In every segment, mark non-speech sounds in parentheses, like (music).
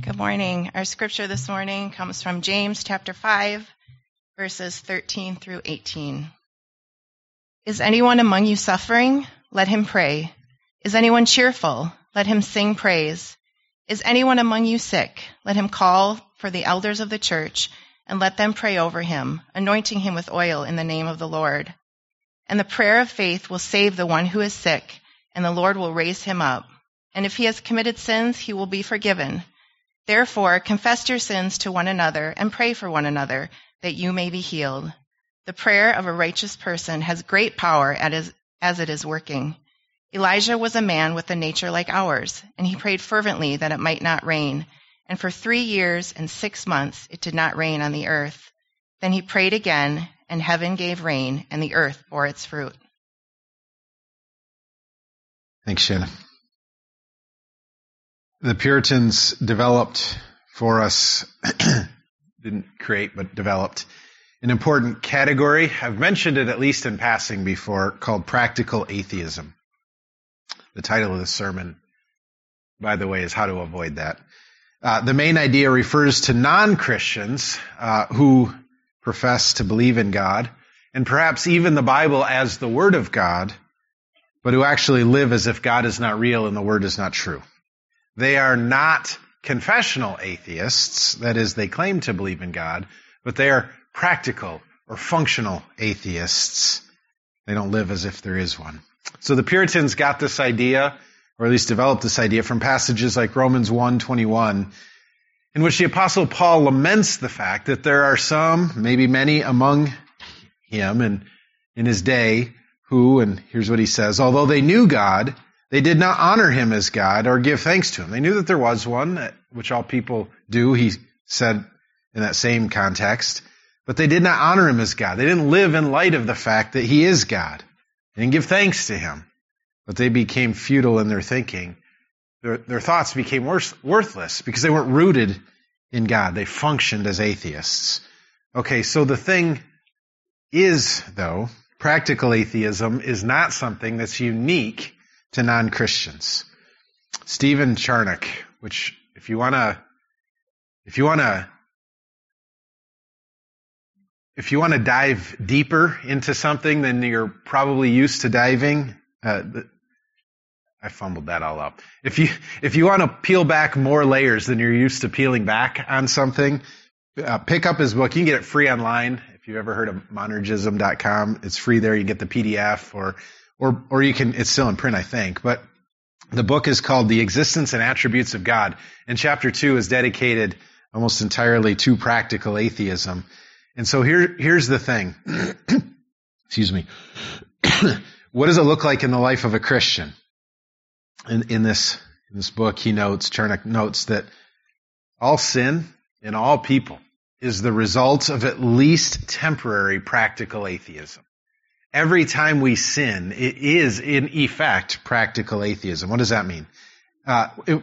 Good morning. Our scripture this morning comes from James chapter 5, verses 13 through 18. Is anyone among you suffering? Let him pray. Is anyone cheerful? Let him sing praise. Is anyone among you sick? Let him call for the elders of the church and let them pray over him, anointing him with oil in the name of the Lord. And the prayer of faith will save the one who is sick, and the Lord will raise him up. And if he has committed sins, he will be forgiven. Therefore, confess your sins to one another and pray for one another that you may be healed. The prayer of a righteous person has great power as it is working. Elijah was a man with a nature like ours, and he prayed fervently that it might not rain. And for three years and six months it did not rain on the earth. Then he prayed again, and heaven gave rain, and the earth bore its fruit. Thanks, Shannon the Puritans developed for us, (clears throat) didn't create, but developed an important category. I've mentioned it at least in passing before called practical atheism. The title of the sermon, by the way, is how to avoid that. Uh, the main idea refers to non-Christians uh, who profess to believe in God and perhaps even the Bible as the Word of God, but who actually live as if God is not real and the Word is not true. They are not confessional atheists, that is, they claim to believe in God, but they are practical or functional atheists. They don't live as if there is one. So the Puritans got this idea, or at least developed this idea from passages like Romans 1:21, in which the apostle Paul laments the fact that there are some, maybe many among him and in his day who, and here's what he says, although they knew God, they did not honor him as God or give thanks to him. They knew that there was one, which all people do, he said in that same context, but they did not honor him as God. They didn't live in light of the fact that he is God. They didn't give thanks to him, but they became futile in their thinking. Their, their thoughts became worth, worthless because they weren't rooted in God. They functioned as atheists. Okay, so the thing is, though, practical atheism is not something that's unique to non-Christians. Stephen Charnock, which if you want to, if you want to, if you want to dive deeper into something than you're probably used to diving, uh, I fumbled that all up. If you if you want to peel back more layers than you're used to peeling back on something, uh, pick up his book. You can get it free online. If you've ever heard of monergism.com, it's free there. You get the PDF or or or you can it's still in print, I think, but the book is called The Existence and Attributes of God, and chapter two is dedicated almost entirely to practical atheism. And so here here's the thing. (clears throat) Excuse me. (clears throat) what does it look like in the life of a Christian? In, in this in this book, he notes, Charnock notes that all sin in all people is the result of at least temporary practical atheism every time we sin, it is in effect practical atheism. What does that mean? Uh, it,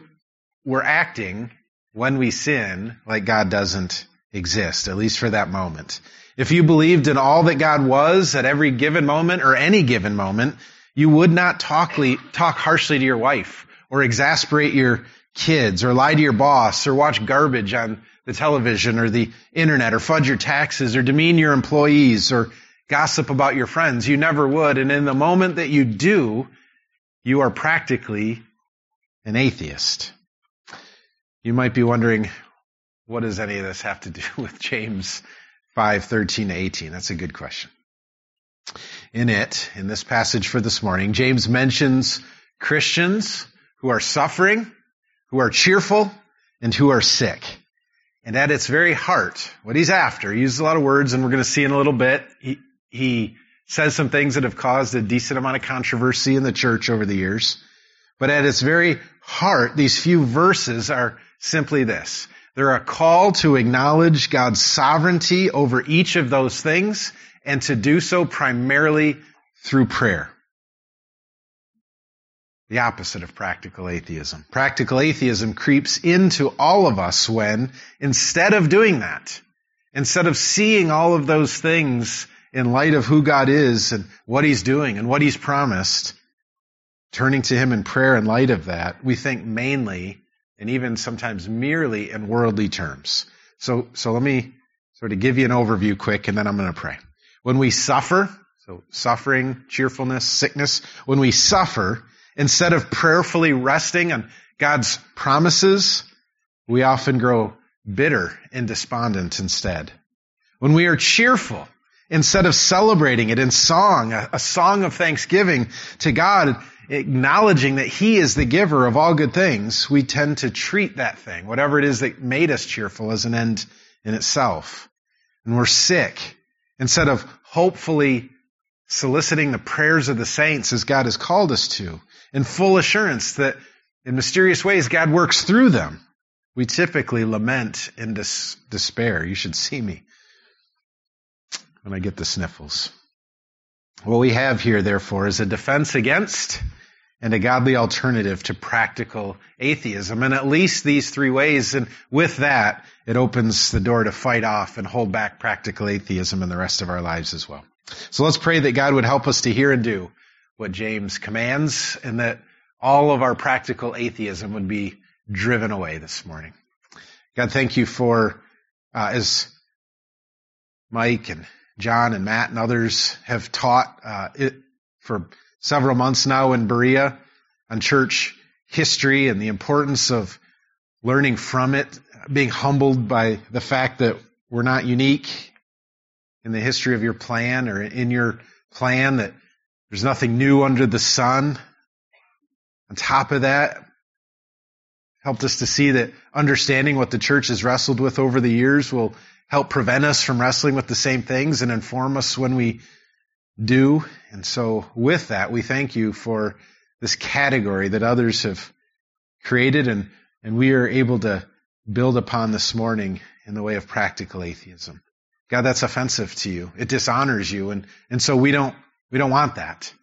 we're acting when we sin like God doesn't exist, at least for that moment. If you believed in all that God was at every given moment or any given moment, you would not talk, talk harshly to your wife or exasperate your kids or lie to your boss or watch garbage on the television or the internet or fudge your taxes or demean your employees or gossip about your friends. You never would. And in the moment that you do, you are practically an atheist. You might be wondering, what does any of this have to do (laughs) with James 5, 13 to 18? That's a good question. In it, in this passage for this morning, James mentions Christians who are suffering, who are cheerful, and who are sick. And at its very heart, what he's after, he uses a lot of words, and we're going to see in a little bit, he, he says some things that have caused a decent amount of controversy in the church over the years. But at its very heart, these few verses are simply this. They're a call to acknowledge God's sovereignty over each of those things and to do so primarily through prayer. The opposite of practical atheism. Practical atheism creeps into all of us when, instead of doing that, instead of seeing all of those things in light of who God is and what He's doing and what He's promised, turning to Him in prayer in light of that, we think mainly and even sometimes merely in worldly terms. So, so let me sort of give you an overview quick and then I'm going to pray. When we suffer, so suffering, cheerfulness, sickness, when we suffer, instead of prayerfully resting on God's promises, we often grow bitter and despondent instead. When we are cheerful, instead of celebrating it in song, a, song of thanksgiving to God, acknowledging that He is the giver of all good things, we tend to treat that thing, whatever it is that made us cheerful, as an end in itself. And we're sick. Instead of hopefully soliciting the prayers of the saints as God has called us to, in full assurance that in mysterious ways God works through them, we typically lament in dis- despair. You should see me when I get the sniffles. What we have here, therefore, is a defense against and a godly alternative to practical atheism. And at least these three ways, and with that, it opens the door to fight off and hold back practical atheism in the rest of our lives as well. So let's pray that God would help us to hear and do what James commands and that all of our practical atheism would be driven away this morning. God, thank you for, uh, as Mike and John and Matt and others have taught uh, it for several months now in Berea on church history and the importance of learning from it, being humbled by the fact that we're not unique in the history of your plan or in your plan, that there's nothing new under the sun. On top of that, helped us to see that understanding what the church has wrestled with over the years will help prevent us from wrestling with the same things and inform us when we do. And so with that, we thank you for this category that others have created and, and we are able to build upon this morning in the way of practical atheism. God, that's offensive to you. It dishonors you. And, and so we don't, we don't want that.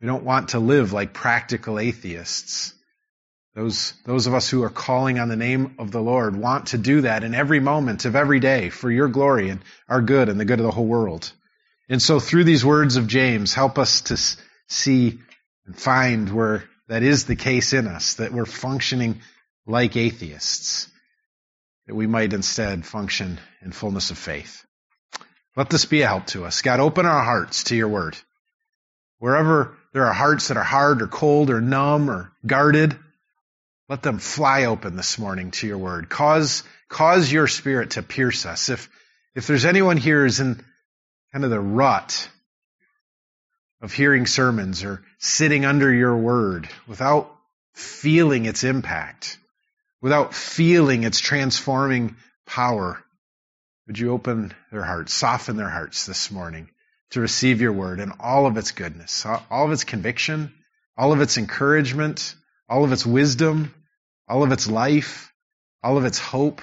We don't want to live like practical atheists. Those, those of us who are calling on the name of the Lord want to do that in every moment of every day for your glory and our good and the good of the whole world. And so through these words of James, help us to see and find where that is the case in us, that we're functioning like atheists, that we might instead function in fullness of faith. Let this be a help to us. God, open our hearts to your word. Wherever there are hearts that are hard or cold or numb or guarded, let them fly open this morning to your word. Cause, cause your spirit to pierce us. If, if there's anyone here who's in kind of the rut of hearing sermons or sitting under your word without feeling its impact, without feeling its transforming power, would you open their hearts, soften their hearts this morning to receive your word and all of its goodness, all of its conviction, all of its encouragement, all of its wisdom, all of its life, all of its hope.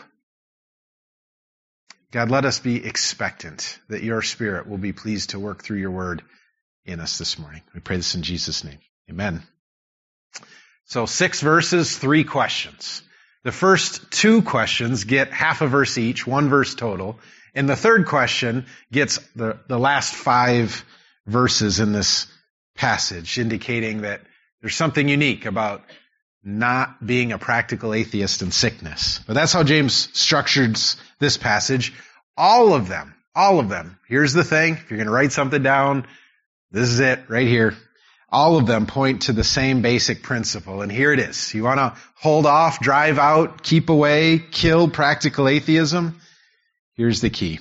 God, let us be expectant that your Spirit will be pleased to work through your word in us this morning. We pray this in Jesus' name. Amen. So six verses, three questions. The first two questions get half a verse each, one verse total. And the third question gets the, the last five verses in this passage, indicating that there's something unique about not being a practical atheist in sickness. But that's how James structures this passage. All of them, all of them. Here's the thing. If you're going to write something down, this is it right here. All of them point to the same basic principle. And here it is. You want to hold off, drive out, keep away, kill practical atheism? Here's the key.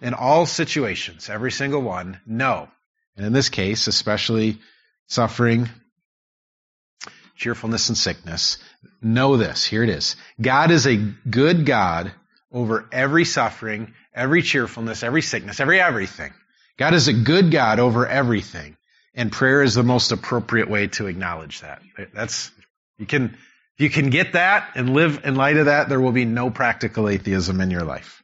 In all situations, every single one, no. And in this case, especially suffering, cheerfulness, and sickness, know this. Here it is. God is a good God over every suffering, every cheerfulness, every sickness, every everything. God is a good God over everything. And prayer is the most appropriate way to acknowledge that. That's, you can, you can get that and live in light of that, there will be no practical atheism in your life.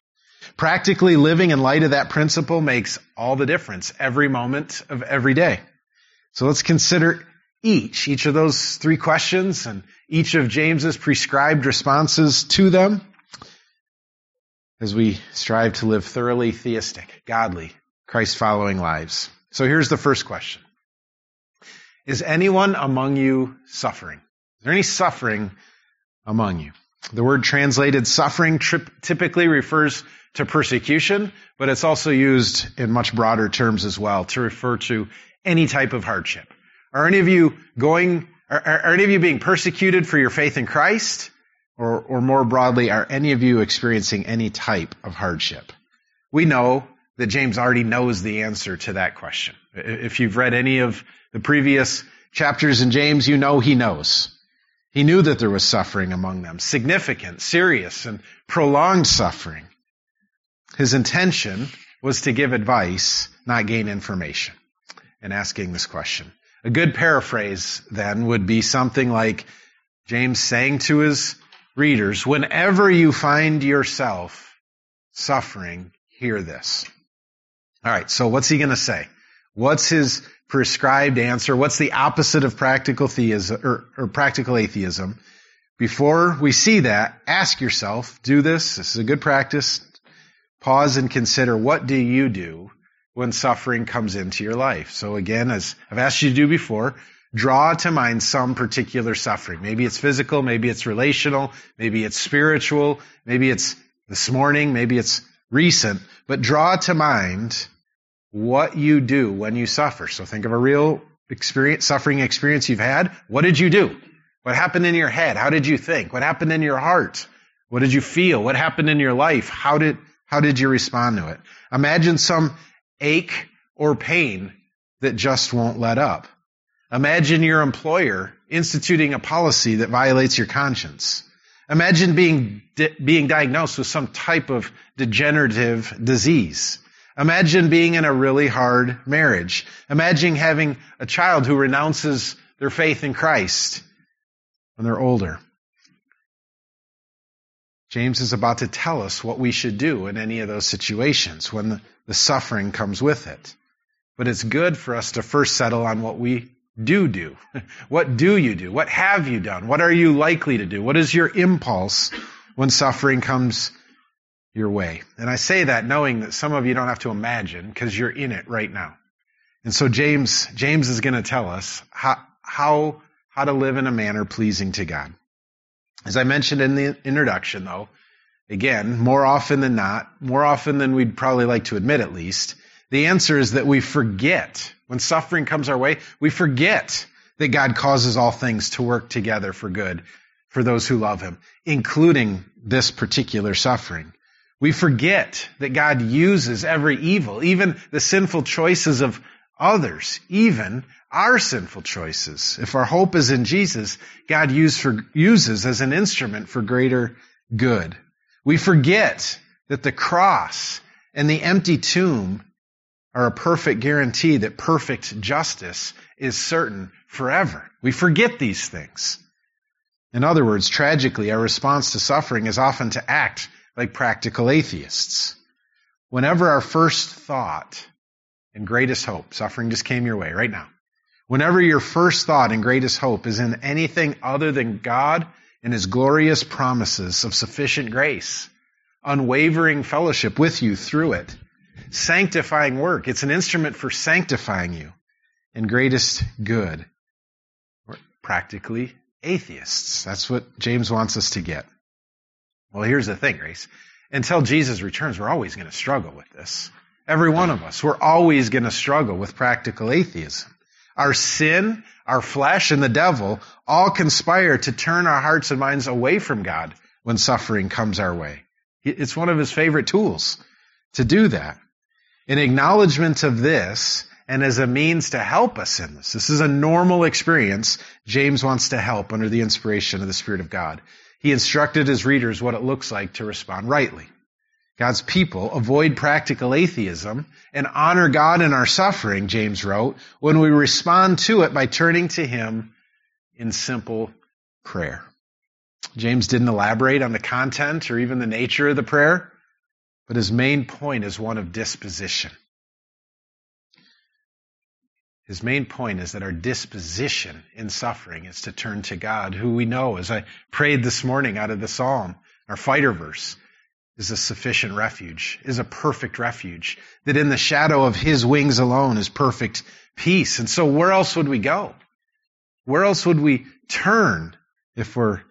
Practically living in light of that principle makes all the difference every moment of every day. So let's consider each, each of those three questions and each of James's prescribed responses to them as we strive to live thoroughly theistic, godly, Christ following lives. So here's the first question. Is anyone among you suffering? Is there any suffering among you? The word translated suffering typically refers to persecution, but it's also used in much broader terms as well to refer to any type of hardship. Are any of you going, are, are any of you being persecuted for your faith in Christ? Or, or more broadly, are any of you experiencing any type of hardship? We know that James already knows the answer to that question. If you've read any of the previous chapters in James, you know he knows. He knew that there was suffering among them, significant, serious, and prolonged suffering. His intention was to give advice, not gain information, in asking this question. A good paraphrase then would be something like James saying to his readers, whenever you find yourself suffering, hear this. All right, so what's he going to say? What's his prescribed answer? What's the opposite of practical theism or, or practical atheism? Before we see that, ask yourself, do this. This is a good practice. Pause and consider what do you do when suffering comes into your life? So again, as I've asked you to do before, draw to mind some particular suffering. Maybe it's physical, maybe it's relational, maybe it's spiritual, maybe it's this morning, maybe it's recent, but draw to mind what you do when you suffer. So think of a real experience, suffering experience you've had. What did you do? What happened in your head? How did you think? What happened in your heart? What did you feel? What happened in your life? How did, how did you respond to it? Imagine some ache or pain that just won't let up. Imagine your employer instituting a policy that violates your conscience. Imagine being, di- being diagnosed with some type of degenerative disease. Imagine being in a really hard marriage. Imagine having a child who renounces their faith in Christ when they're older. James is about to tell us what we should do in any of those situations when the, suffering comes with it. But it's good for us to first settle on what we do do. (laughs) What do you do? What have you done? What are you likely to do? What is your impulse when suffering comes your way? And I say that knowing that some of you don't have to imagine because you're in it right now. And so James, James is going to tell us how, how, how to live in a manner pleasing to God. As I mentioned in the introduction though, again, more often than not, more often than we'd probably like to admit at least, the answer is that we forget. When suffering comes our way, we forget that God causes all things to work together for good for those who love Him, including this particular suffering. We forget that God uses every evil, even the sinful choices of others, even our sinful choices. If our hope is in Jesus, God use for, uses as an instrument for greater good. We forget that the cross and the empty tomb are a perfect guarantee that perfect justice is certain forever. We forget these things. In other words, tragically, our response to suffering is often to act like practical atheists. Whenever our first thought and greatest hope, suffering just came your way right now. Whenever your first thought and greatest hope is in anything other than God and His glorious promises of sufficient grace, unwavering fellowship with you through it, sanctifying work. It's an instrument for sanctifying you, and greatest good. We're practically atheists. That's what James wants us to get. Well, here's the thing, Grace. Until Jesus returns, we're always going to struggle with this. Every one of us. We're always going to struggle with practical atheism. Our sin, our flesh, and the devil all conspire to turn our hearts and minds away from God when suffering comes our way. It's one of his favorite tools to do that. In acknowledgement of this, and as a means to help us in this, this is a normal experience. James wants to help under the inspiration of the Spirit of God. He instructed his readers what it looks like to respond rightly. God's people avoid practical atheism and honor God in our suffering, James wrote, when we respond to it by turning to Him in simple prayer. James didn't elaborate on the content or even the nature of the prayer. But his main point is one of disposition. His main point is that our disposition in suffering is to turn to God, who we know, as I prayed this morning out of the psalm, our fighter verse, is a sufficient refuge, is a perfect refuge, that in the shadow of his wings alone is perfect peace. And so where else would we go? Where else would we turn if we're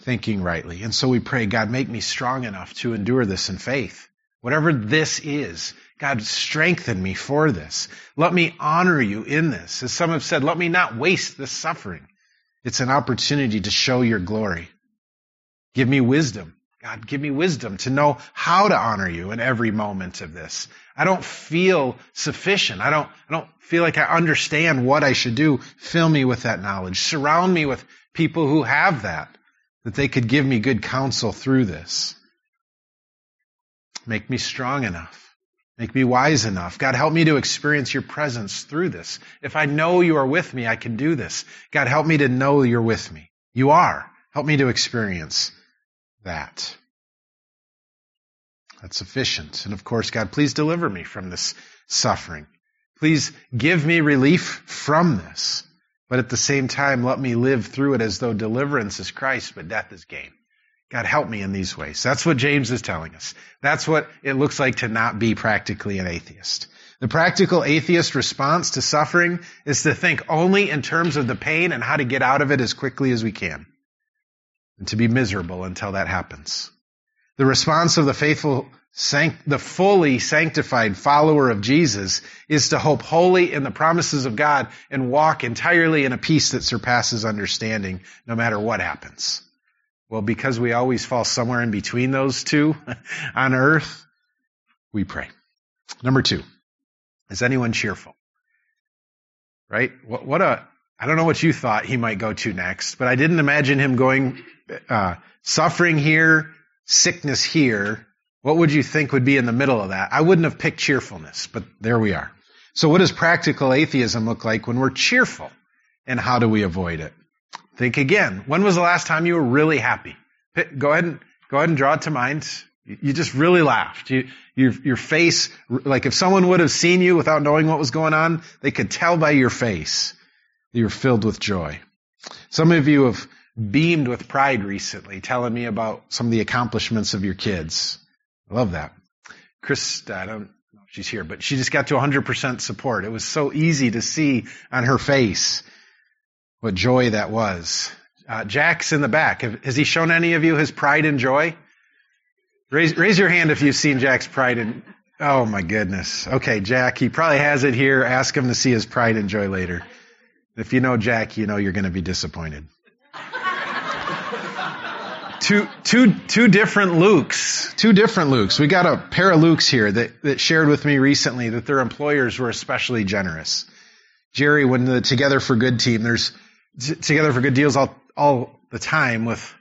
thinking rightly. And so we pray, God, make me strong enough to endure this in faith. Whatever this is, God, strengthen me for this. Let me honor you in this. As some have said, let me not waste this suffering. It's an opportunity to show your glory. Give me wisdom. God, give me wisdom to know how to honor you in every moment of this. I don't feel sufficient. I don't, I don't feel like I understand what I should do. Fill me with that knowledge. Surround me with people who have that, that they could give me good counsel through this. Make me strong enough. Make me wise enough. God, help me to experience your presence through this. If I know you are with me, I can do this. God, help me to know you're with me. You are. Help me to experience that. That's sufficient. And of course, God, please deliver me from this suffering. Please give me relief from this. But at the same time, let me live through it as though deliverance is Christ, but death is gain. God, help me in these ways. That's what James is telling us. That's what it looks like to not be practically an atheist. The practical atheist response to suffering is to think only in terms of the pain and how to get out of it as quickly as we can. And to be miserable until that happens. The response of the faithful, the fully sanctified follower of Jesus is to hope wholly in the promises of God and walk entirely in a peace that surpasses understanding no matter what happens. Well, because we always fall somewhere in between those two (laughs) on earth, we pray. Number two, is anyone cheerful? Right? What, what a, I don't know what you thought he might go to next, but I didn't imagine him going, uh, suffering here, sickness here. What would you think would be in the middle of that? I wouldn't have picked cheerfulness, but there we are. So what does practical atheism look like when we're cheerful? And how do we avoid it? Think again. When was the last time you were really happy? Go ahead and go ahead and draw it to mind. You just really laughed. You, your, your face, like if someone would have seen you without knowing what was going on, they could tell by your face you're filled with joy. Some of you have beamed with pride recently, telling me about some of the accomplishments of your kids. I love that. Chris, I don't know if she's here, but she just got to 100% support. It was so easy to see on her face what joy that was. Uh, Jack's in the back. Has he shown any of you his pride and joy? Raise, raise your hand if you've seen Jack's pride and, oh my goodness. Okay, Jack, he probably has it here. Ask him to see his pride and joy later. If you know Jack, you know you're going to be disappointed. two, two, two different Lukes. Two different Lukes. We got a pair of Lukes here that, that shared with me recently that their employers were especially generous. Jerry, when the Together for Good team, there's together for good deals all, all the time with,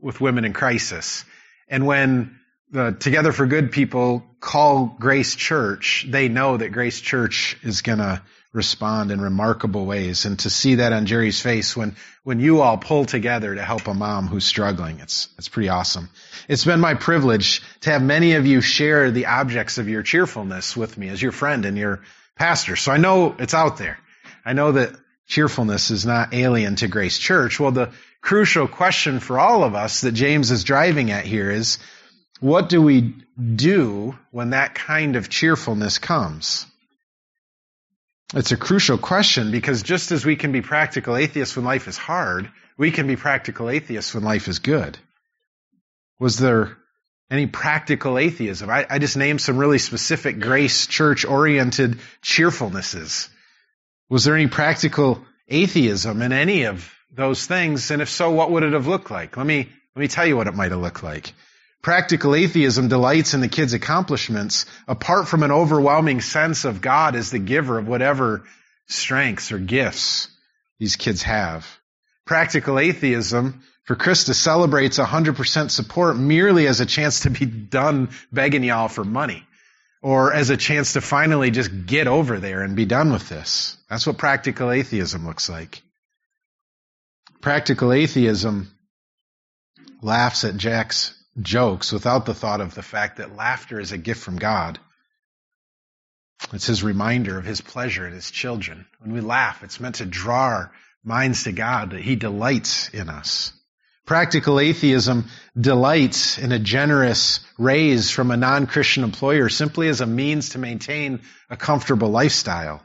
with women in crisis. And when the Together for Good people call Grace Church, they know that Grace Church is gonna respond in remarkable ways. And to see that on Jerry's face when, when you all pull together to help a mom who's struggling, it's, it's pretty awesome. It's been my privilege to have many of you share the objects of your cheerfulness with me as your friend and your pastor. So I know it's out there. I know that cheerfulness is not alien to Grace Church. Well, the crucial question for all of us that James is driving at here is, what do we do when that kind of cheerfulness comes? It's a crucial question because just as we can be practical atheists when life is hard, we can be practical atheists when life is good. Was there any practical atheism? I, I just named some really specific grace church oriented cheerfulnesses. Was there any practical atheism in any of those things? And if so, what would it have looked like? Let me, let me tell you what it might have looked like. Practical atheism delights in the kids' accomplishments apart from an overwhelming sense of God as the giver of whatever strengths or gifts these kids have. Practical atheism for Krista celebrates 100% support merely as a chance to be done begging y'all for money or as a chance to finally just get over there and be done with this. That's what practical atheism looks like. Practical atheism laughs at Jack's jokes without the thought of the fact that laughter is a gift from God. It's his reminder of his pleasure in his children. When we laugh, it's meant to draw our minds to God that he delights in us. Practical atheism delights in a generous raise from a non-Christian employer simply as a means to maintain a comfortable lifestyle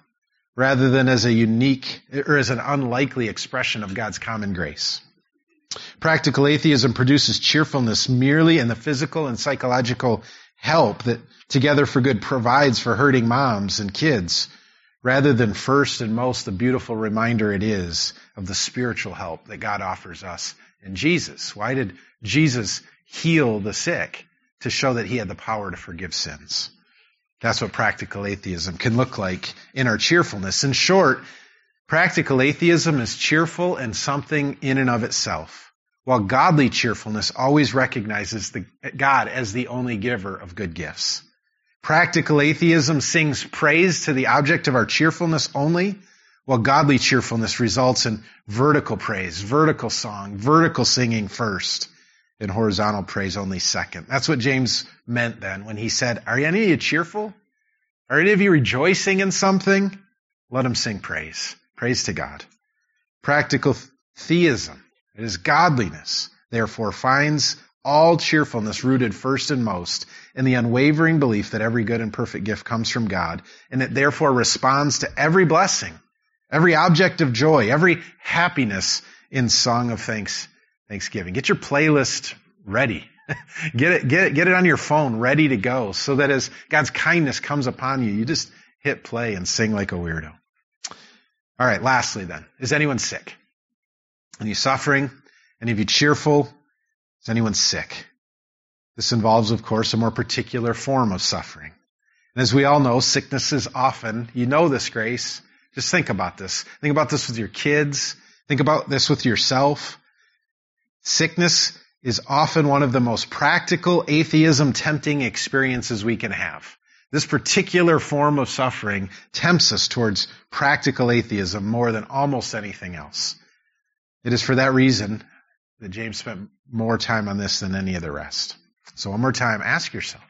rather than as a unique or as an unlikely expression of God's common grace. Practical atheism produces cheerfulness merely in the physical and psychological help that Together for Good provides for hurting moms and kids, rather than first and most the beautiful reminder it is of the spiritual help that God offers us in Jesus. Why did Jesus heal the sick? To show that he had the power to forgive sins. That's what practical atheism can look like in our cheerfulness. In short, practical atheism is cheerful and something in and of itself, while godly cheerfulness always recognizes the, God as the only giver of good gifts. Practical atheism sings praise to the object of our cheerfulness only, while godly cheerfulness results in vertical praise, vertical song, vertical singing first, and horizontal praise only second. That's what James meant then when he said, Are any of you cheerful? Are any of you rejoicing in something? Let them sing praise. Praise to God. Practical theism. It is godliness, therefore finds all cheerfulness rooted first and most in the unwavering belief that every good and perfect gift comes from God, and it therefore responds to every blessing, every object of joy, every happiness in song of thanks, thanksgiving. Get your playlist ready. (laughs) get it, get it, get it on your phone ready to go so that as God's kindness comes upon you, you just hit play and sing like a weirdo. All right, lastly then, is anyone sick? Any suffering? Any of you cheerful? Is anyone sick? This involves, of course, a more particular form of suffering. And as we all know, sickness is often, you know this, Grace. Just think about this. Think about this with your kids. Think about this with yourself. Sickness is often one of the most practical, atheism tempting experiences we can have. This particular form of suffering tempts us towards practical atheism more than almost anything else. It is for that reason that James spent more time on this than any of the rest. So one more time, ask yourself.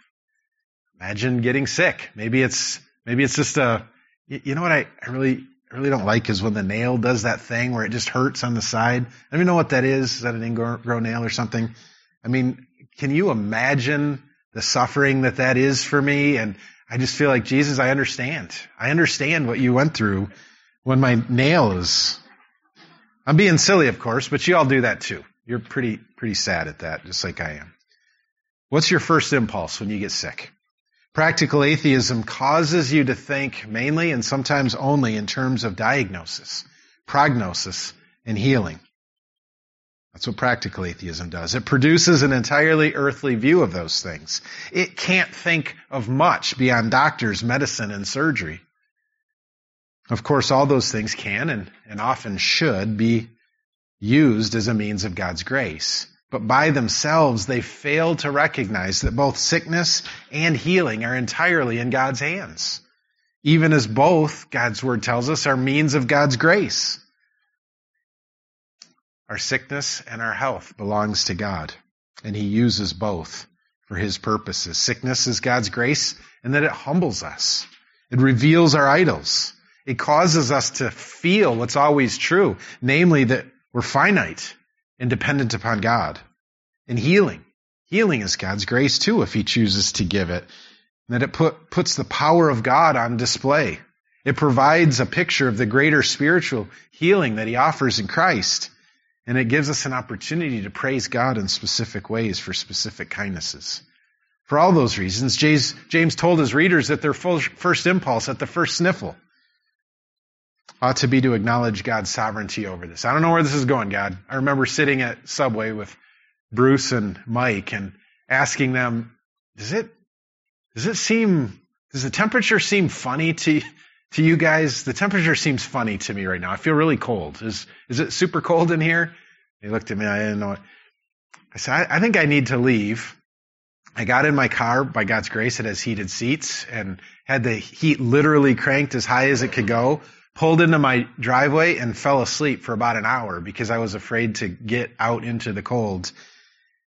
Imagine getting sick. Maybe it's, maybe it's just a, you know what I, I really, I really don't like is when the nail does that thing where it just hurts on the side. Don't even know what that is. Is that an ingrown nail or something? I mean, can you imagine the suffering that that is for me? And I just feel like, Jesus, I understand. I understand what you went through when my nail is, I'm being silly, of course, but you all do that too. You're pretty, pretty sad at that, just like I am. What's your first impulse when you get sick? Practical atheism causes you to think mainly and sometimes only in terms of diagnosis, prognosis, and healing. That's what practical atheism does. It produces an entirely earthly view of those things. It can't think of much beyond doctors, medicine, and surgery. Of course, all those things can and, and often should be used as a means of God's grace. But by themselves, they fail to recognize that both sickness and healing are entirely in God's hands. Even as both, God's word tells us, are means of God's grace. Our sickness and our health belongs to God, and He uses both for His purposes. Sickness is God's grace, and that it humbles us. It reveals our idols. It causes us to feel what's always true, namely that we're finite and dependent upon God. And healing. Healing is God's grace too if He chooses to give it. And that it put, puts the power of God on display. It provides a picture of the greater spiritual healing that He offers in Christ. And it gives us an opportunity to praise God in specific ways for specific kindnesses. For all those reasons, James told his readers that their first impulse at the first sniffle ought to be to acknowledge God's sovereignty over this. I don't know where this is going, God. I remember sitting at Subway with Bruce and Mike and asking them, does it, does it seem, does the temperature seem funny to, to you guys? The temperature seems funny to me right now. I feel really cold. Is, is it super cold in here? They looked at me. I didn't know. I said, I, I think I need to leave. I got in my car by God's grace. It has heated seats and had the heat literally cranked as high as it could go pulled into my driveway and fell asleep for about an hour because I was afraid to get out into the cold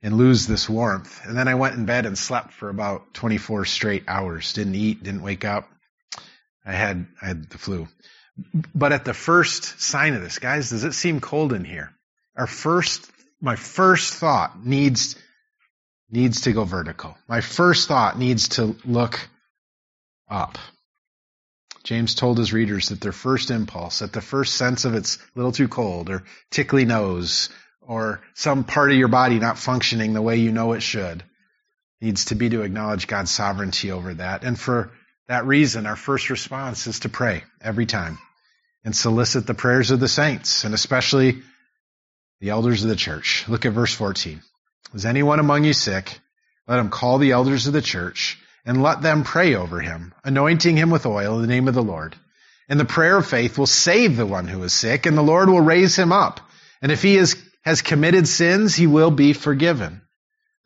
and lose this warmth. And then I went in bed and slept for about 24 straight hours. Didn't eat, didn't wake up. I had, I had the flu. But at the first sign of this, guys, does it seem cold in here? Our first, my first thought needs, needs to go vertical. My first thought needs to look up. James told his readers that their first impulse, at the first sense of it's a little too cold or tickly nose or some part of your body not functioning the way you know it should needs to be to acknowledge God's sovereignty over that. And for that reason, our first response is to pray every time and solicit the prayers of the saints and especially the elders of the church. Look at verse 14. Is anyone among you sick? Let him call the elders of the church and let them pray over him, anointing him with oil in the name of the Lord. And the prayer of faith will save the one who is sick, and the Lord will raise him up. And if he is, has committed sins, he will be forgiven.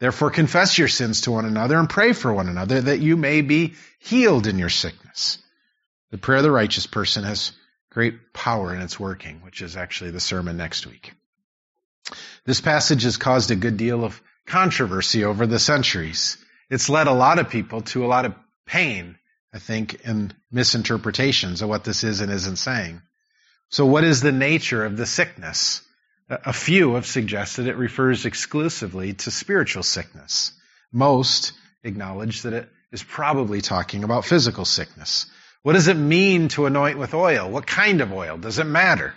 Therefore confess your sins to one another and pray for one another that you may be healed in your sickness. The prayer of the righteous person has great power in its working, which is actually the sermon next week. This passage has caused a good deal of controversy over the centuries. It's led a lot of people to a lot of pain, I think, and misinterpretations of what this is and isn't saying. So what is the nature of the sickness? A few have suggested it refers exclusively to spiritual sickness. Most acknowledge that it is probably talking about physical sickness. What does it mean to anoint with oil? What kind of oil? Does it matter?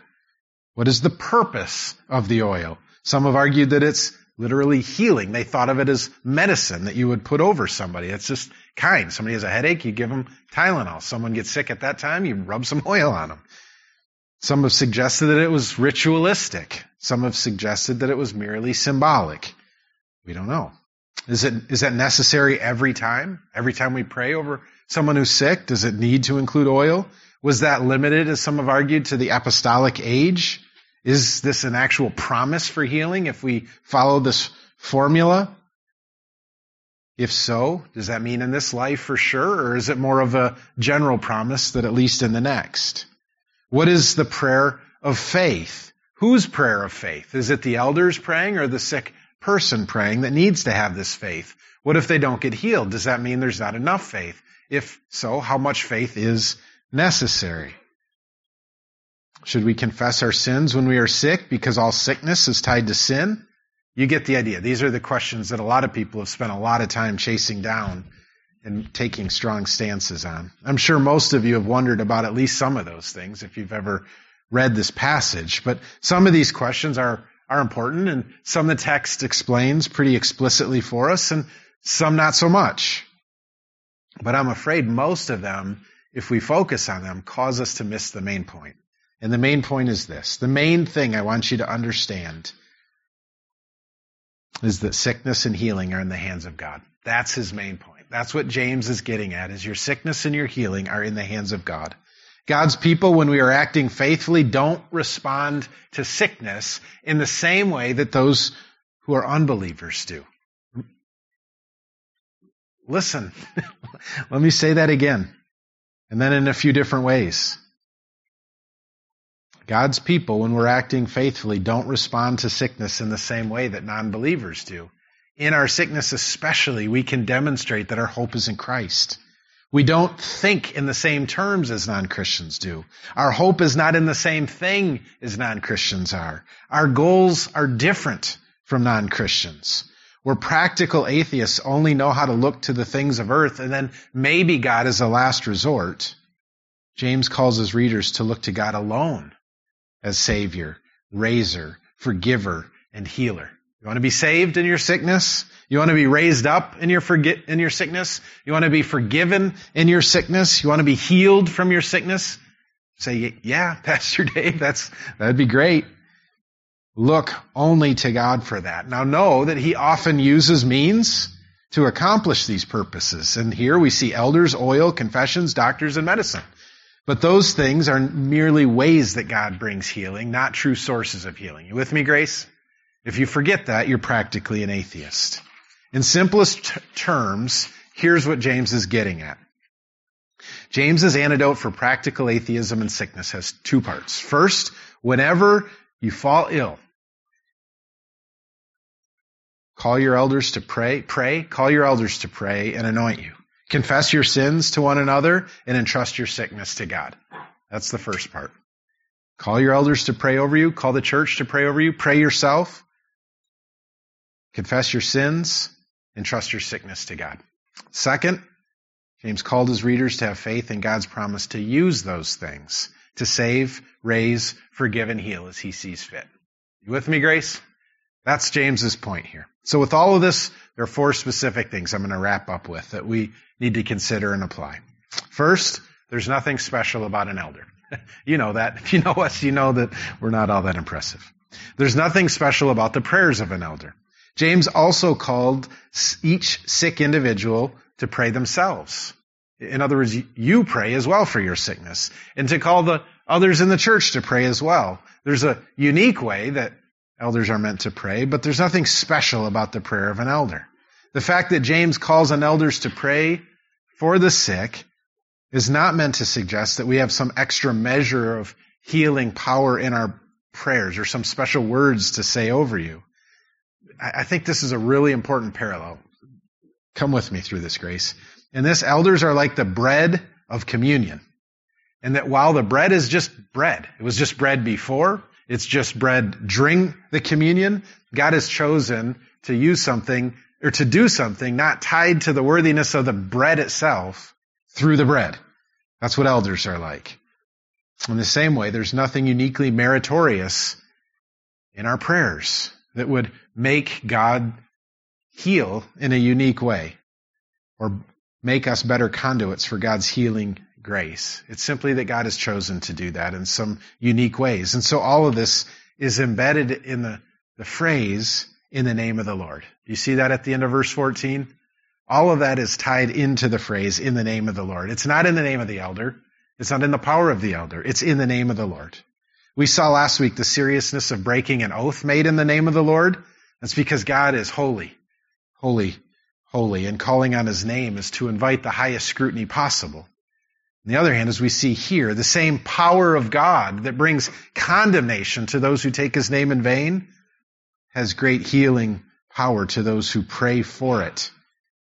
What is the purpose of the oil? Some have argued that it's literally healing. They thought of it as medicine that you would put over somebody. It's just kind. Somebody has a headache, you give them Tylenol. Someone gets sick at that time, you rub some oil on them. Some have suggested that it was ritualistic. Some have suggested that it was merely symbolic. We don't know. Is it, is that necessary every time? Every time we pray over someone who's sick? Does it need to include oil? Was that limited, as some have argued, to the apostolic age? Is this an actual promise for healing if we follow this formula? If so, does that mean in this life for sure, or is it more of a general promise that at least in the next? What is the prayer of faith? Whose prayer of faith? Is it the elders praying or the sick person praying that needs to have this faith? What if they don't get healed? Does that mean there's not enough faith? If so, how much faith is necessary? Should we confess our sins when we are sick because all sickness is tied to sin? You get the idea. These are the questions that a lot of people have spent a lot of time chasing down and taking strong stances on. I'm sure most of you have wondered about at least some of those things if you've ever read this passage, but some of these questions are, are important and some the text explains pretty explicitly for us and some not so much. But I'm afraid most of them, if we focus on them, cause us to miss the main point. And the main point is this. The main thing I want you to understand is that sickness and healing are in the hands of God. That's his main point. That's what James is getting at is your sickness and your healing are in the hands of God. God's people, when we are acting faithfully, don't respond to sickness in the same way that those who are unbelievers do. Listen, (laughs) let me say that again, and then in a few different ways. God's people, when we're acting faithfully, don't respond to sickness in the same way that non believers do. In our sickness, especially, we can demonstrate that our hope is in Christ. We don't think in the same terms as non Christians do. Our hope is not in the same thing as non Christians are. Our goals are different from non Christians. Where practical atheists only know how to look to the things of earth and then maybe God is a last resort. James calls his readers to look to God alone as Savior, Raiser, Forgiver, and Healer. You want to be saved in your sickness? You want to be raised up in your forget, in your sickness? You want to be forgiven in your sickness? You want to be healed from your sickness? Say, yeah, (laughs) Pastor Dave, that's, that'd be great. Look only to God for that. Now know that He often uses means to accomplish these purposes. And here we see elders, oil, confessions, doctors, and medicine. But those things are merely ways that God brings healing, not true sources of healing. You with me, Grace? If you forget that, you're practically an atheist. In simplest t- terms, here's what James is getting at. James's antidote for practical atheism and sickness has two parts. First, whenever you fall ill, call your elders to pray, pray, call your elders to pray and anoint you. Confess your sins to one another and entrust your sickness to God. That's the first part. Call your elders to pray over you. Call the church to pray over you. Pray yourself. Confess your sins and trust your sickness to God. Second, James called his readers to have faith in God's promise to use those things to save, raise, forgive, and heal as he sees fit. You with me, Grace? That's James's point here. So with all of this, there are four specific things I'm going to wrap up with that we need to consider and apply. First, there's nothing special about an elder. (laughs) you know that. If you know us, you know that we're not all that impressive. There's nothing special about the prayers of an elder. James also called each sick individual to pray themselves. In other words, you pray as well for your sickness and to call the others in the church to pray as well. There's a unique way that elders are meant to pray, but there's nothing special about the prayer of an elder. The fact that James calls on elders to pray for the sick is not meant to suggest that we have some extra measure of healing power in our prayers or some special words to say over you. I think this is a really important parallel. Come with me through this, Grace. And this, elders are like the bread of communion. And that while the bread is just bread, it was just bread before, it's just bread during the communion, God has chosen to use something or to do something not tied to the worthiness of the bread itself through the bread. That's what elders are like. In the same way, there's nothing uniquely meritorious in our prayers that would make God heal in a unique way or make us better conduits for God's healing grace. It's simply that God has chosen to do that in some unique ways. And so all of this is embedded in the, the phrase, in the name of the Lord. You see that at the end of verse 14? All of that is tied into the phrase, in the name of the Lord. It's not in the name of the elder. It's not in the power of the elder. It's in the name of the Lord. We saw last week the seriousness of breaking an oath made in the name of the Lord. That's because God is holy, holy, holy, and calling on his name is to invite the highest scrutiny possible. On the other hand, as we see here, the same power of God that brings condemnation to those who take his name in vain has great healing power to those who pray for it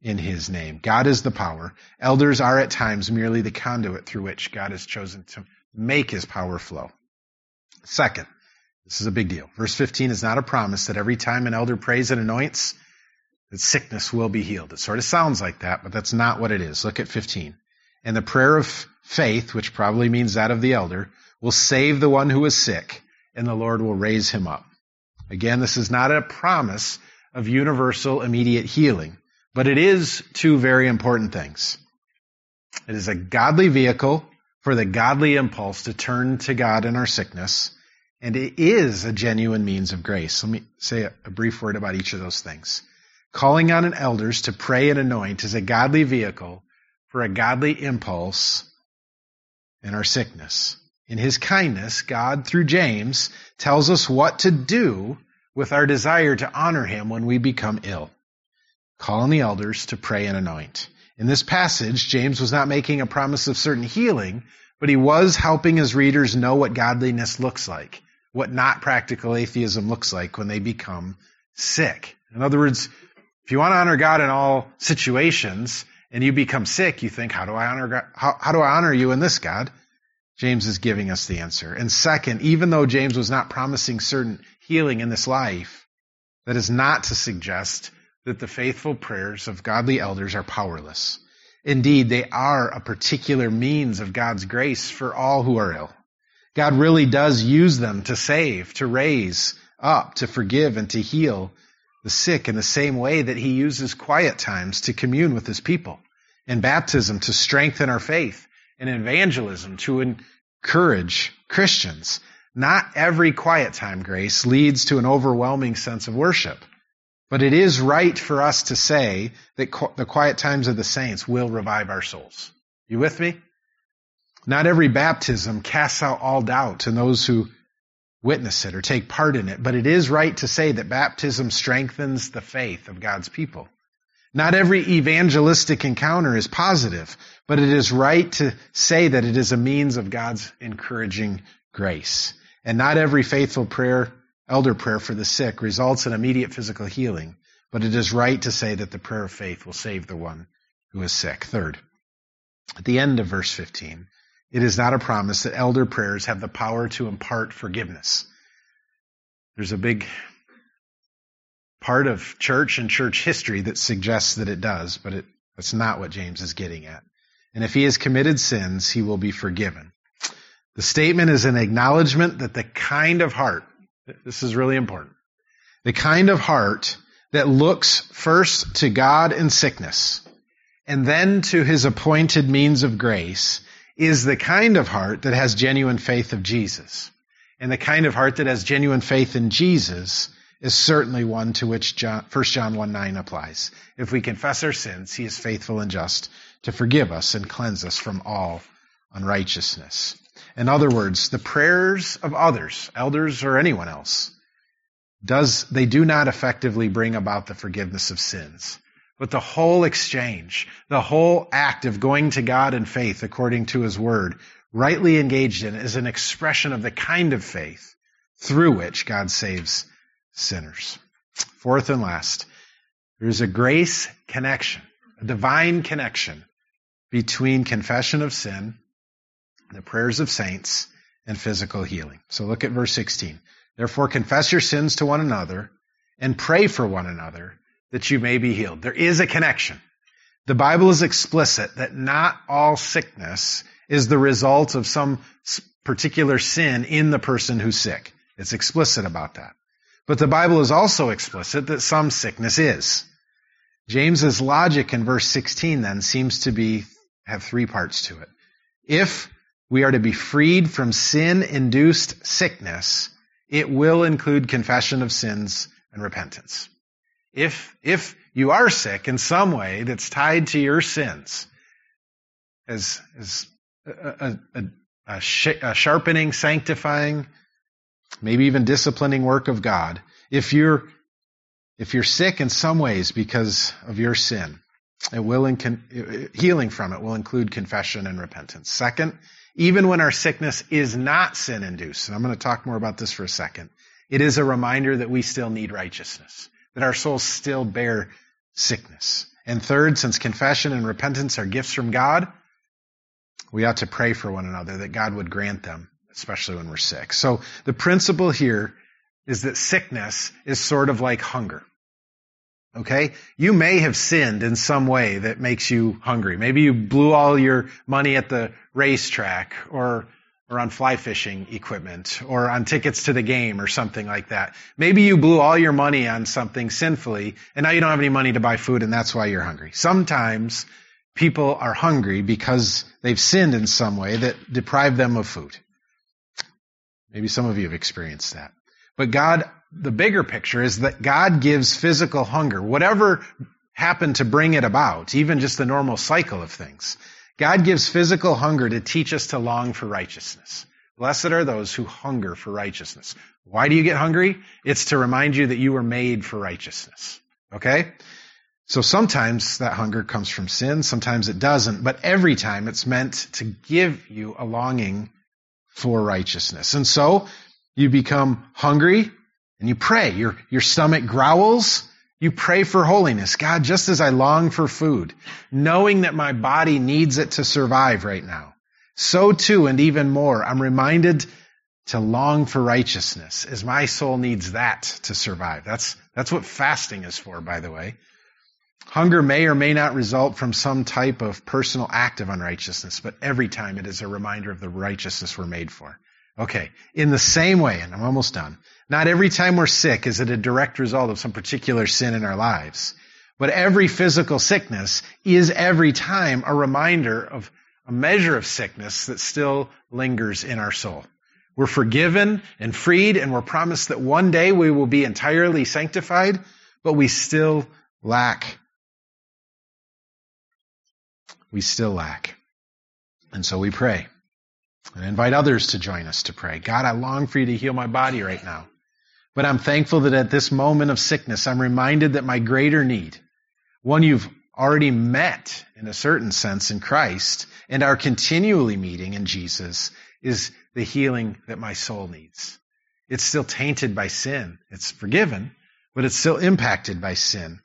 in his name. God is the power. Elders are at times merely the conduit through which God has chosen to make his power flow. Second, this is a big deal. Verse 15 is not a promise that every time an elder prays and anoints, that sickness will be healed. It sort of sounds like that, but that's not what it is. Look at 15. And the prayer of faith, which probably means that of the elder, will save the one who is sick, and the Lord will raise him up. Again, this is not a promise of universal immediate healing, but it is two very important things. It is a godly vehicle for the godly impulse to turn to God in our sickness, and it is a genuine means of grace. Let me say a, brief word about each of those things. Calling on an elders to pray and anoint is a godly vehicle for a godly impulse in our sickness. In his kindness, God, through James, tells us what to do with our desire to honor him when we become ill. Call on the elders to pray and anoint. In this passage, James was not making a promise of certain healing, but he was helping his readers know what godliness looks like, what not practical atheism looks like when they become sick. In other words, if you want to honor God in all situations and you become sick, you think, how do I honor God? How, how do I honor you in this, God? James is giving us the answer. And second, even though James was not promising certain healing in this life, that is not to suggest that the faithful prayers of godly elders are powerless. Indeed, they are a particular means of God's grace for all who are ill. God really does use them to save, to raise up, to forgive, and to heal the sick in the same way that he uses quiet times to commune with his people, and baptism to strengthen our faith, and evangelism to encourage Christians. Not every quiet time grace leads to an overwhelming sense of worship. But it is right for us to say that the quiet times of the saints will revive our souls. You with me? Not every baptism casts out all doubt in those who witness it or take part in it, but it is right to say that baptism strengthens the faith of God's people. Not every evangelistic encounter is positive, but it is right to say that it is a means of God's encouraging grace. And not every faithful prayer elder prayer for the sick results in immediate physical healing, but it is right to say that the prayer of faith will save the one who is sick. Third, at the end of verse 15, it is not a promise that elder prayers have the power to impart forgiveness. There's a big part of church and church history that suggests that it does, but it, that's not what James is getting at. And if he has committed sins, he will be forgiven. The statement is an acknowledgement that the kind of heart this is really important. The kind of heart that looks first to God in sickness and then to his appointed means of grace is the kind of heart that has genuine faith of Jesus. And the kind of heart that has genuine faith in Jesus is certainly one to which John, 1 John 1 9 applies. If we confess our sins, he is faithful and just to forgive us and cleanse us from all unrighteousness. In other words, the prayers of others, elders or anyone else, does, they do not effectively bring about the forgiveness of sins. But the whole exchange, the whole act of going to God in faith according to His Word, rightly engaged in, is an expression of the kind of faith through which God saves sinners. Fourth and last, there is a grace connection, a divine connection between confession of sin, the prayers of saints, and physical healing. So look at verse 16. Therefore confess your sins to one another and pray for one another that you may be healed. There is a connection. The Bible is explicit that not all sickness is the result of some particular sin in the person who's sick. It's explicit about that. But the Bible is also explicit that some sickness is. James's logic in verse 16 then seems to be, have three parts to it. If we are to be freed from sin induced sickness, it will include confession of sins and repentance. If, if you are sick in some way that's tied to your sins, as, as a, a, a, a sharpening, sanctifying, maybe even disciplining work of God, if you're, if you're sick in some ways because of your sin, it will, healing from it will include confession and repentance. Second, even when our sickness is not sin induced, and I'm going to talk more about this for a second, it is a reminder that we still need righteousness, that our souls still bear sickness. And third, since confession and repentance are gifts from God, we ought to pray for one another that God would grant them especially when we're sick. So the principle here is that sickness is sort of like hunger. Okay? You may have sinned in some way that makes you hungry. Maybe you blew all your money at the racetrack or or on fly fishing equipment or on tickets to the game or something like that. Maybe you blew all your money on something sinfully and now you don't have any money to buy food and that's why you're hungry. Sometimes people are hungry because they've sinned in some way that deprived them of food. Maybe some of you have experienced that. But God, the bigger picture is that God gives physical hunger, whatever happened to bring it about, even just the normal cycle of things. God gives physical hunger to teach us to long for righteousness. Blessed are those who hunger for righteousness. Why do you get hungry? It's to remind you that you were made for righteousness. Okay? So sometimes that hunger comes from sin, sometimes it doesn't, but every time it's meant to give you a longing for righteousness. And so you become hungry and you pray. Your, your stomach growls. You pray for holiness. God, just as I long for food, knowing that my body needs it to survive right now, so too and even more, I'm reminded to long for righteousness as my soul needs that to survive. That's, that's what fasting is for, by the way. Hunger may or may not result from some type of personal act of unrighteousness, but every time it is a reminder of the righteousness we're made for. Okay. In the same way, and I'm almost done, not every time we're sick is it a direct result of some particular sin in our lives. But every physical sickness is every time a reminder of a measure of sickness that still lingers in our soul. We're forgiven and freed, and we're promised that one day we will be entirely sanctified, but we still lack we still lack. And so we pray and invite others to join us to pray. God, I long for you to heal my body right now. But I'm thankful that at this moment of sickness, I'm reminded that my greater need, one you've already met in a certain sense in Christ and are continually meeting in Jesus, is the healing that my soul needs. It's still tainted by sin. It's forgiven, but it's still impacted by sin.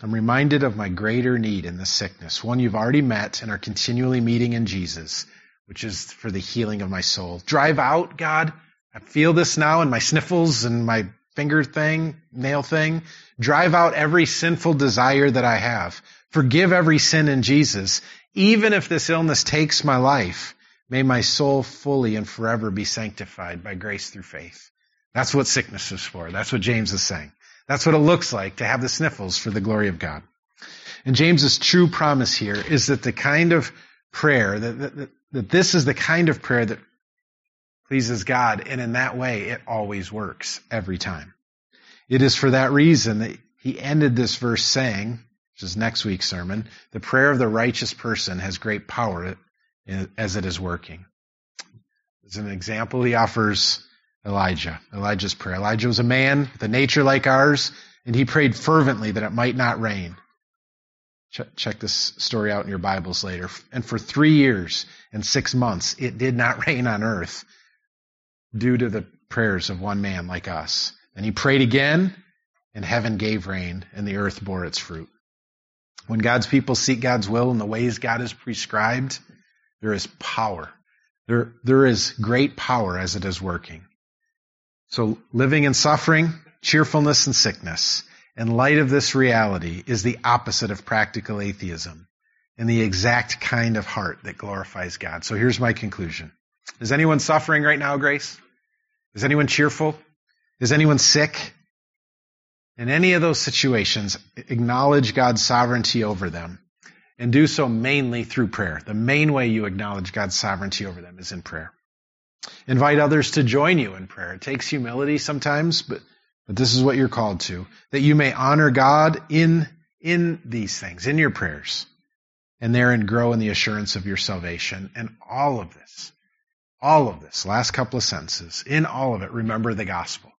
I'm reminded of my greater need in this sickness, one you've already met and are continually meeting in Jesus, which is for the healing of my soul. Drive out, God. I feel this now in my sniffles and my finger thing, nail thing. Drive out every sinful desire that I have. Forgive every sin in Jesus. Even if this illness takes my life, may my soul fully and forever be sanctified by grace through faith. That's what sickness is for. That's what James is saying. That's what it looks like to have the sniffles for the glory of God. And James's true promise here is that the kind of prayer, that, that, that this is the kind of prayer that pleases God, and in that way it always works every time. It is for that reason that he ended this verse saying, which is next week's sermon, the prayer of the righteous person has great power as it is working. As an example, he offers Elijah, Elijah's prayer. Elijah was a man with a nature like ours, and he prayed fervently that it might not rain. Check this story out in your Bibles later. And for three years and six months, it did not rain on earth due to the prayers of one man like us. And he prayed again, and heaven gave rain, and the earth bore its fruit. When God's people seek God's will in the ways God has prescribed, there is power. There, there is great power as it is working. So living in suffering, cheerfulness, and sickness in light of this reality is the opposite of practical atheism and the exact kind of heart that glorifies God. So here's my conclusion. Is anyone suffering right now, Grace? Is anyone cheerful? Is anyone sick? In any of those situations, acknowledge God's sovereignty over them and do so mainly through prayer. The main way you acknowledge God's sovereignty over them is in prayer. Invite others to join you in prayer. It takes humility sometimes, but but this is what you're called to, that you may honor God in, in these things, in your prayers, and therein grow in the assurance of your salvation. And all of this, all of this, last couple of sentences, in all of it, remember the gospel.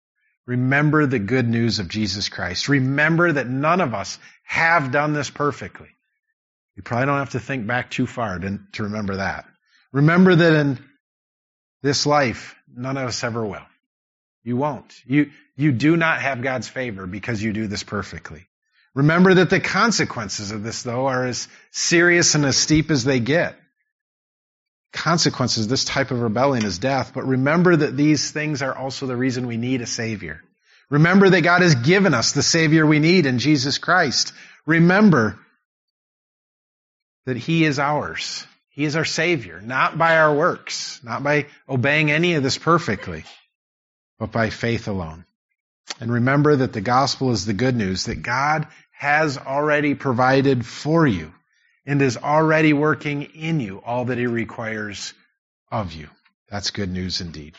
Remember the good news of Jesus Christ. Remember that none of us have done this perfectly. You probably don't have to think back too far to, to remember that. Remember that in this life, none of us ever will. You won't. You, you do not have God's favor because you do this perfectly. Remember that the consequences of this, though, are as serious and as steep as they get. Consequences, this type of rebellion is death, but remember that these things are also the reason we need a Savior. Remember that God has given us the Savior we need in Jesus Christ. Remember that He is ours. He is our Savior, not by our works, not by obeying any of this perfectly but by faith alone. And remember that the gospel is the good news that God has already provided for you and is already working in you all that he requires of you. That's good news indeed.